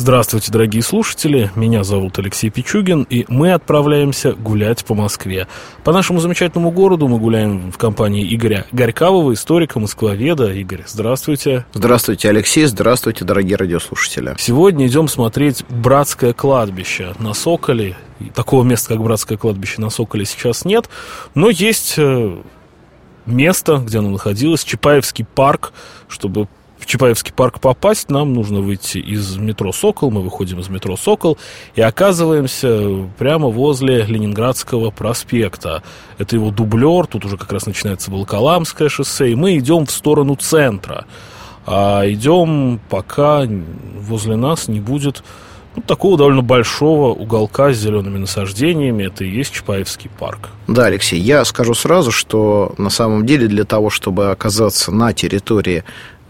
Здравствуйте, дорогие слушатели, меня зовут Алексей Пичугин, и мы отправляемся гулять по Москве. По нашему замечательному городу мы гуляем в компании Игоря Горькавого, историка, москвоведа. Игорь, здравствуйте. Здравствуйте, Алексей, здравствуйте, дорогие радиослушатели. Сегодня идем смотреть Братское кладбище на Соколе. Такого места, как Братское кладбище на Соколе сейчас нет, но есть э, место, где оно находилось, Чапаевский парк, чтобы Чапаевский парк попасть, нам нужно выйти из метро «Сокол». Мы выходим из метро «Сокол» и оказываемся прямо возле Ленинградского проспекта. Это его дублер, тут уже как раз начинается Волоколамское шоссе, и мы идем в сторону центра. А идем, пока возле нас не будет ну, такого довольно большого уголка с зелеными насаждениями. Это и есть Чапаевский парк. Да, Алексей, я скажу сразу, что на самом деле для того, чтобы оказаться на территории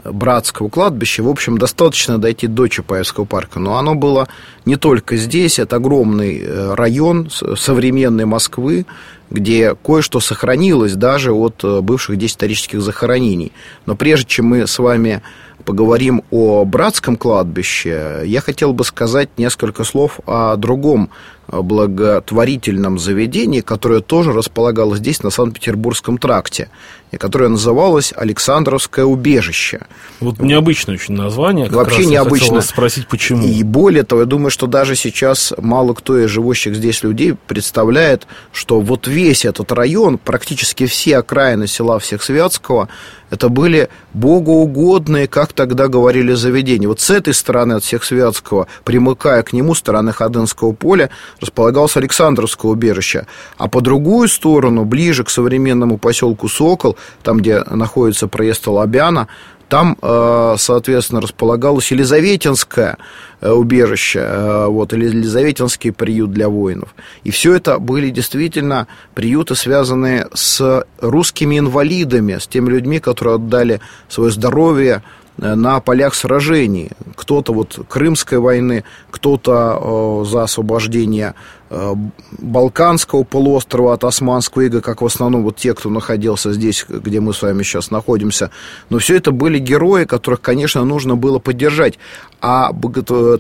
братского кладбища, в общем, достаточно дойти до Чапаевского парка. Но оно было не только здесь, это огромный э, район современной Москвы, где кое-что сохранилось даже от э, бывших здесь исторических захоронений. Но прежде чем мы с вами поговорим о братском кладбище, я хотел бы сказать несколько слов о другом благотворительном заведении, которое тоже располагалось здесь, на Санкт-Петербургском тракте, и которое называлось Александровское убежище. Вот необычное очень название. Вообще необычно. спросить, почему. И более того, я думаю, что даже сейчас мало кто из живущих здесь людей представляет, что вот весь этот район, практически все окраины села Всехсвятского, это были богоугодные, как тогда говорили, заведения. Вот с этой стороны от Всехсвятского, примыкая к нему, стороны Ходынского поля, располагалось Александровское убежище, а по другую сторону, ближе к современному поселку Сокол, там, где находится проезд Лобяна, там, э, соответственно, располагалось Елизаветинское э, убежище, э, вот, или Елизаветинский приют для воинов. И все это были действительно приюты, связанные с русскими инвалидами, с теми людьми, которые отдали свое здоровье на полях сражений. Кто-то вот Крымской войны, кто-то за освобождение Э, Балканского полуострова от Османского ига, как в основном вот те, кто находился здесь, где мы с вами сейчас находимся. Но все это были герои, которых, конечно, нужно было поддержать. А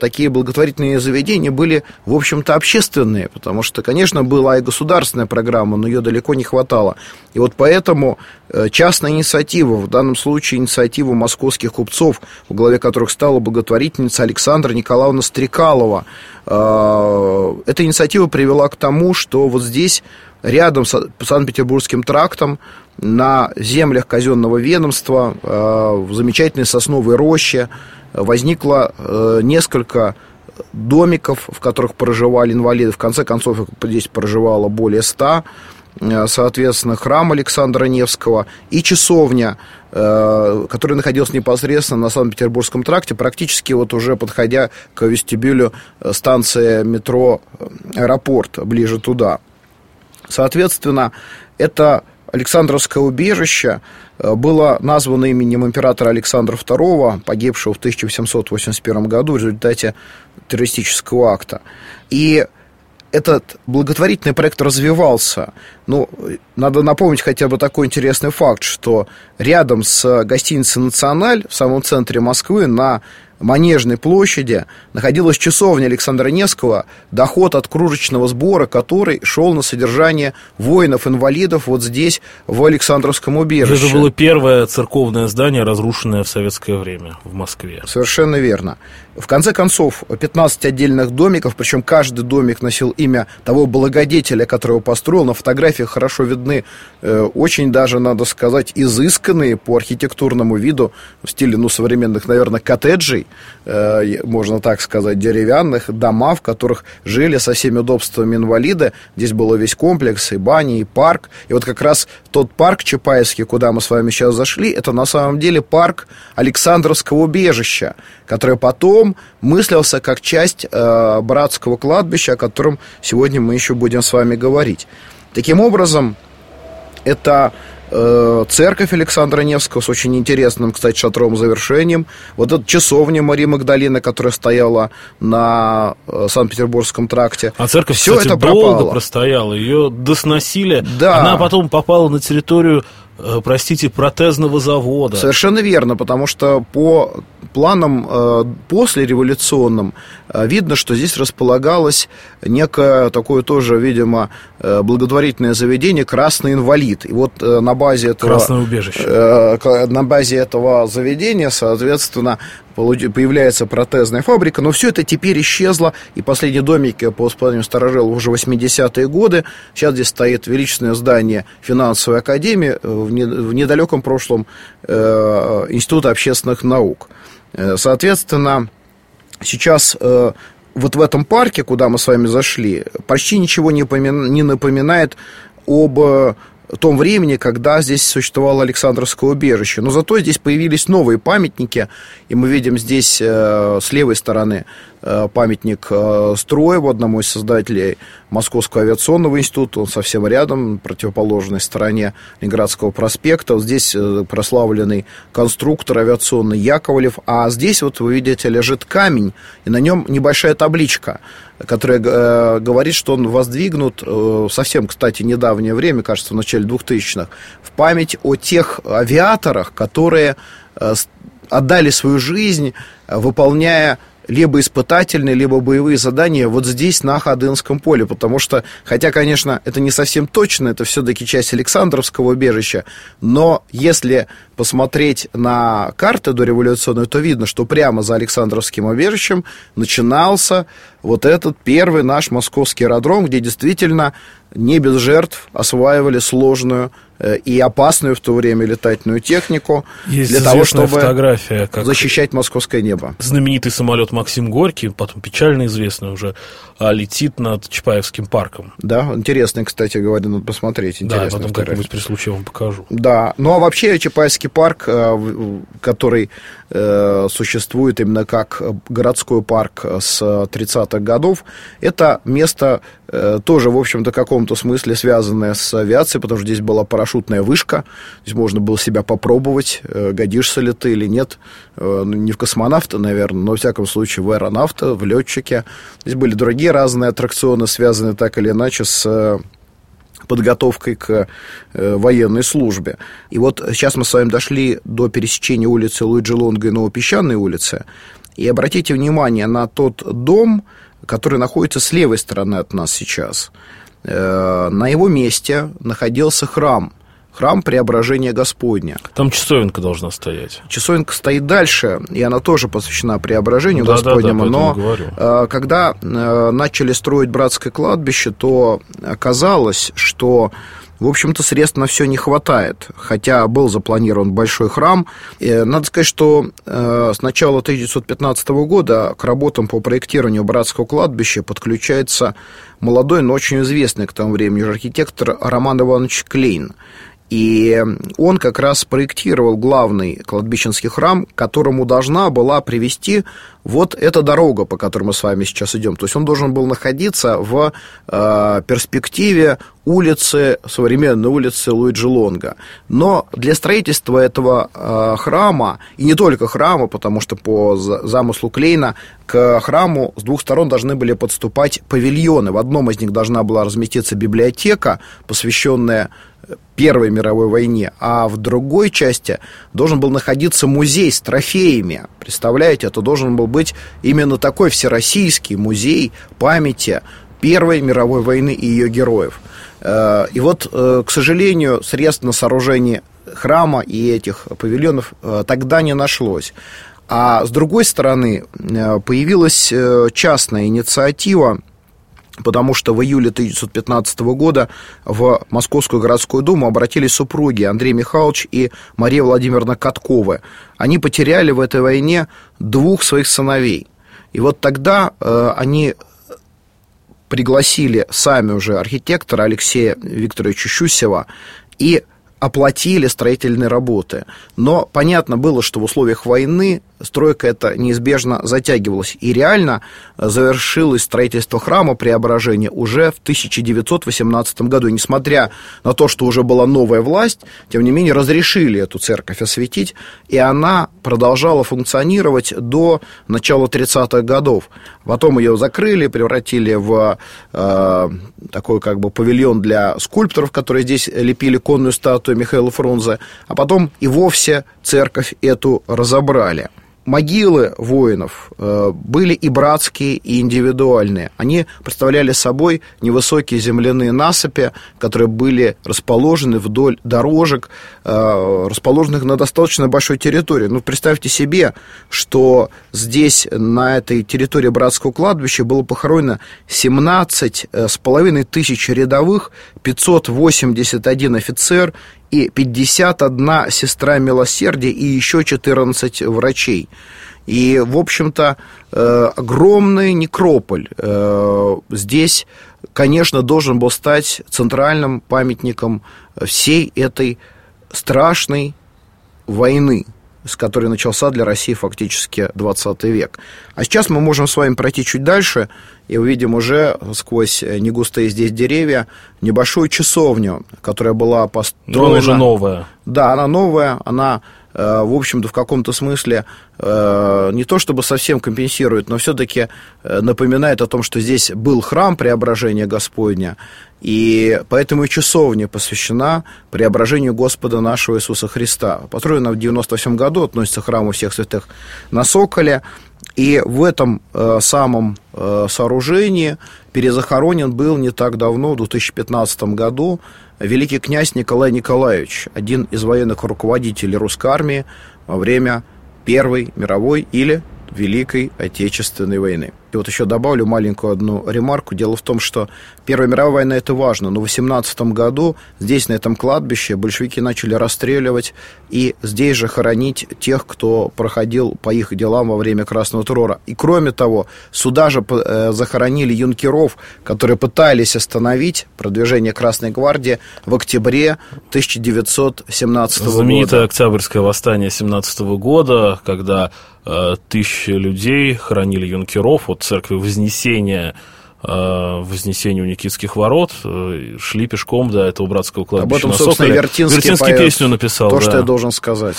такие благотворительные заведения были, в общем-то, общественные, потому что, конечно, была и государственная программа, но ее далеко не хватало. И вот поэтому э, частная инициатива, в данном случае инициатива московских купцов, в главе которых стала благотворительница Александра Николаевна Стрекалова, э, эта инициатива инициатива привела к тому, что вот здесь, рядом с Санкт-Петербургским трактом, на землях казенного ведомства, э, в замечательной сосновой роще, возникло э, несколько домиков, в которых проживали инвалиды. В конце концов, здесь проживало более ста. Э, соответственно, храм Александра Невского и часовня, э, которая находилась непосредственно на Санкт-Петербургском тракте, практически вот уже подходя к вестибюлю э, станции метро «Аэропорт», ближе туда. Соответственно, это Александровское убежище было названо именем императора Александра II, погибшего в 1781 году в результате террористического акта. И этот благотворительный проект развивался. Ну, надо напомнить хотя бы такой интересный факт, что рядом с гостиницей «Националь» в самом центре Москвы на Манежной площади находилась часовня Александра Невского, доход от кружечного сбора, который шел на содержание воинов-инвалидов вот здесь, в Александровском убежище. Это было первое церковное здание, разрушенное в советское время в Москве. Совершенно верно. В конце концов, 15 отдельных домиков, причем каждый домик носил имя того благодетеля, который его построил. На фотографиях хорошо видны э, очень даже, надо сказать, изысканные по архитектурному виду в стиле, ну, современных, наверное, коттеджей Э, можно так сказать, деревянных дома, в которых жили со всеми удобствами инвалиды. Здесь был весь комплекс, и бани, и парк. И вот как раз тот парк Чапаевский, куда мы с вами сейчас зашли, это на самом деле парк Александровского убежища, который потом мыслился как часть э, братского кладбища, о котором сегодня мы еще будем с вами говорить. Таким образом, это э, церковь Александра Невского с очень интересным, кстати, шатром завершением. Вот эта часовня Марии Магдалины, которая стояла на э, Санкт-Петербургском тракте. А церковь, Все кстати, это долго пропало. простояла, ее досносили. Да. Она потом попала на территорию простите, протезного завода. Совершенно верно, потому что по планам э, послереволюционным э, видно, что здесь располагалось некое такое тоже, видимо, э, благотворительное заведение «Красный инвалид». И вот э, на базе этого... Красное убежище. Э, на базе этого заведения, соответственно, появляется протезная фабрика, но все это теперь исчезло, и последние домики по воспоминаниям старожилов уже 80-е годы. Сейчас здесь стоит величественное здание финансовой академии, э, в, не, в недалеком прошлом э, Института общественных наук. Э, соответственно, сейчас вот в этом парке, куда мы с вами зашли, почти ничего не, помин, не напоминает об том времени, когда здесь существовало Александровское убежище. Но зато здесь появились новые памятники, и мы видим здесь э, с левой стороны э, памятник э, Строеву, одному из создателей Московского авиационного института, он совсем рядом, на противоположной стороне Ленинградского проспекта. Здесь э, прославленный конструктор авиационный Яковлев, а здесь, вот вы видите, лежит камень, и на нем небольшая табличка – которая э, говорит, что он воздвигнут э, совсем, кстати, недавнее время, кажется, в начале 2000-х, в память о тех авиаторах, которые э, отдали свою жизнь, выполняя либо испытательные, либо боевые задания вот здесь, на Ходынском поле, потому что, хотя, конечно, это не совсем точно, это все-таки часть Александровского убежища, но если посмотреть на карты дореволюционную, то видно, что прямо за Александровским убежищем начинался вот этот первый наш московский аэродром, где действительно не без жертв осваивали сложную и опасную в то время летательную технику Есть для того, чтобы фотография, как защищать московское небо. Знаменитый самолет Максим Горький, потом печально известный уже, а летит над Чапаевским парком. Да, интересный, кстати говоря, надо посмотреть. Да, потом как-нибудь при случае вам покажу. Да, ну а вообще Чапаевский парк, э, который э, существует именно как городской парк с 30-х годов, это место тоже, в общем-то, какого каком-то смысле связанная с авиацией, потому что здесь была парашютная вышка, здесь можно было себя попробовать, э, годишься ли ты или нет, э, ну, не в космонавта, наверное, но, во всяком случае, в аэронавта, в летчике. Здесь были другие разные аттракционы, связанные так или иначе с э, подготовкой к э, военной службе. И вот сейчас мы с вами дошли до пересечения улицы Луиджи Лонга и Новопесчаной улицы. И обратите внимание на тот дом, который находится с левой стороны от нас сейчас. Э, на его месте находился храм, храм Преображения Господня. Там часовенка должна стоять. Часовенка стоит дальше, и она тоже посвящена Преображению да, Господнему, да, да, но. Э, когда э, начали строить братское кладбище, то оказалось, что в общем-то, средств на все не хватает, хотя был запланирован большой храм. Надо сказать, что э, с начала 1915 года к работам по проектированию братского кладбища подключается молодой, но очень известный к тому времени архитектор Роман Иванович Клейн. И он как раз проектировал главный кладбищенский храм, которому должна была привести вот эта дорога, по которой мы с вами сейчас идем. То есть он должен был находиться в э, перспективе улицы, современной улицы Луиджи Лонга. Но для строительства этого э, храма, и не только храма, потому что по замыслу Клейна к храму с двух сторон должны были подступать павильоны. В одном из них должна была разместиться библиотека, посвященная Первой мировой войне, а в другой части должен был находиться музей с трофеями. Представляете, это должен был быть именно такой всероссийский музей памяти Первой мировой войны и ее героев. Э, и вот, э, к сожалению, средств на сооружение храма и этих павильонов э, тогда не нашлось. А с другой стороны, появилась частная инициатива потому что в июле 1915 года в Московскую городскую думу обратились супруги Андрей Михайлович и Мария Владимировна Катковы. Они потеряли в этой войне двух своих сыновей. И вот тогда э, они пригласили сами уже архитектора Алексея Викторовича Щусева и оплатили строительные работы. Но понятно было, что в условиях войны стройка это неизбежно затягивалась. И реально завершилось строительство храма Преображения уже в 1918 году. И несмотря на то, что уже была новая власть, тем не менее разрешили эту церковь осветить, и она продолжала функционировать до начала 30-х годов. Потом ее закрыли, превратили в э, такой как бы павильон для скульпторов, которые здесь лепили конную статую Михаила Фрунзе, а потом и вовсе церковь эту разобрали могилы воинов э, были и братские, и индивидуальные. Они представляли собой невысокие земляные насыпи, которые были расположены вдоль дорожек, э, расположенных на достаточно большой территории. Ну, представьте себе, что здесь, на этой территории братского кладбища, было похоронено 17 э, с половиной тысяч рядовых, 581 офицер и 51 сестра милосердия и еще 14 врачей. И, в общем-то, э, огромный некрополь э, здесь, конечно, должен был стать центральным памятником всей этой страшной войны, с которой начался для России фактически 20 век. А сейчас мы можем с вами пройти чуть дальше и увидим уже сквозь негустые здесь деревья небольшую часовню, которая была построена... Но она уже новая. Да, она новая, она Э, в общем-то, в каком-то смысле э, не то чтобы совсем компенсирует, но все-таки э, напоминает о том, что здесь был храм преображения Господня, и поэтому и часовня посвящена преображению Господа нашего Иисуса Христа. Построена в 98 году, относится к храму всех святых на Соколе, и в этом э, самом э, сооружении перезахоронен был не так давно, в 2015 году, великий князь Николай Николаевич, один из военных руководителей русской армии во время Первой мировой или Великой Отечественной войны. И вот еще добавлю маленькую одну ремарку. Дело в том, что Первая мировая война это важно, но в 18 году здесь, на этом кладбище, большевики начали расстреливать и здесь же хоронить тех, кто проходил по их делам во время Красного террора. И кроме того, сюда же э, захоронили юнкеров, которые пытались остановить продвижение Красной гвардии в октябре 1917 года. Знаменитое Октябрьское восстание 17 года, когда тысячи людей хоронили юнкеров от церкви Вознесения Э, вознесению Никитских ворот, э, шли пешком до этого братского кладбища Об этом, собственно, Вертинский, Вертинский поэт, песню написал. То, да. что я должен сказать.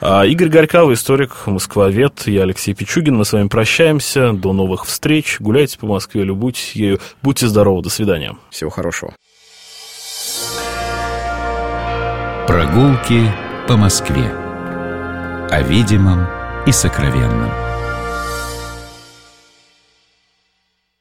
А, Игорь Горькавый, историк, москвовед, я Алексей Пичугин. Мы с вами прощаемся. До новых встреч. Гуляйте по Москве, любуйтесь ею. Будьте здоровы. До свидания. Всего хорошего. Прогулки по Москве. О видимом и сокровенном.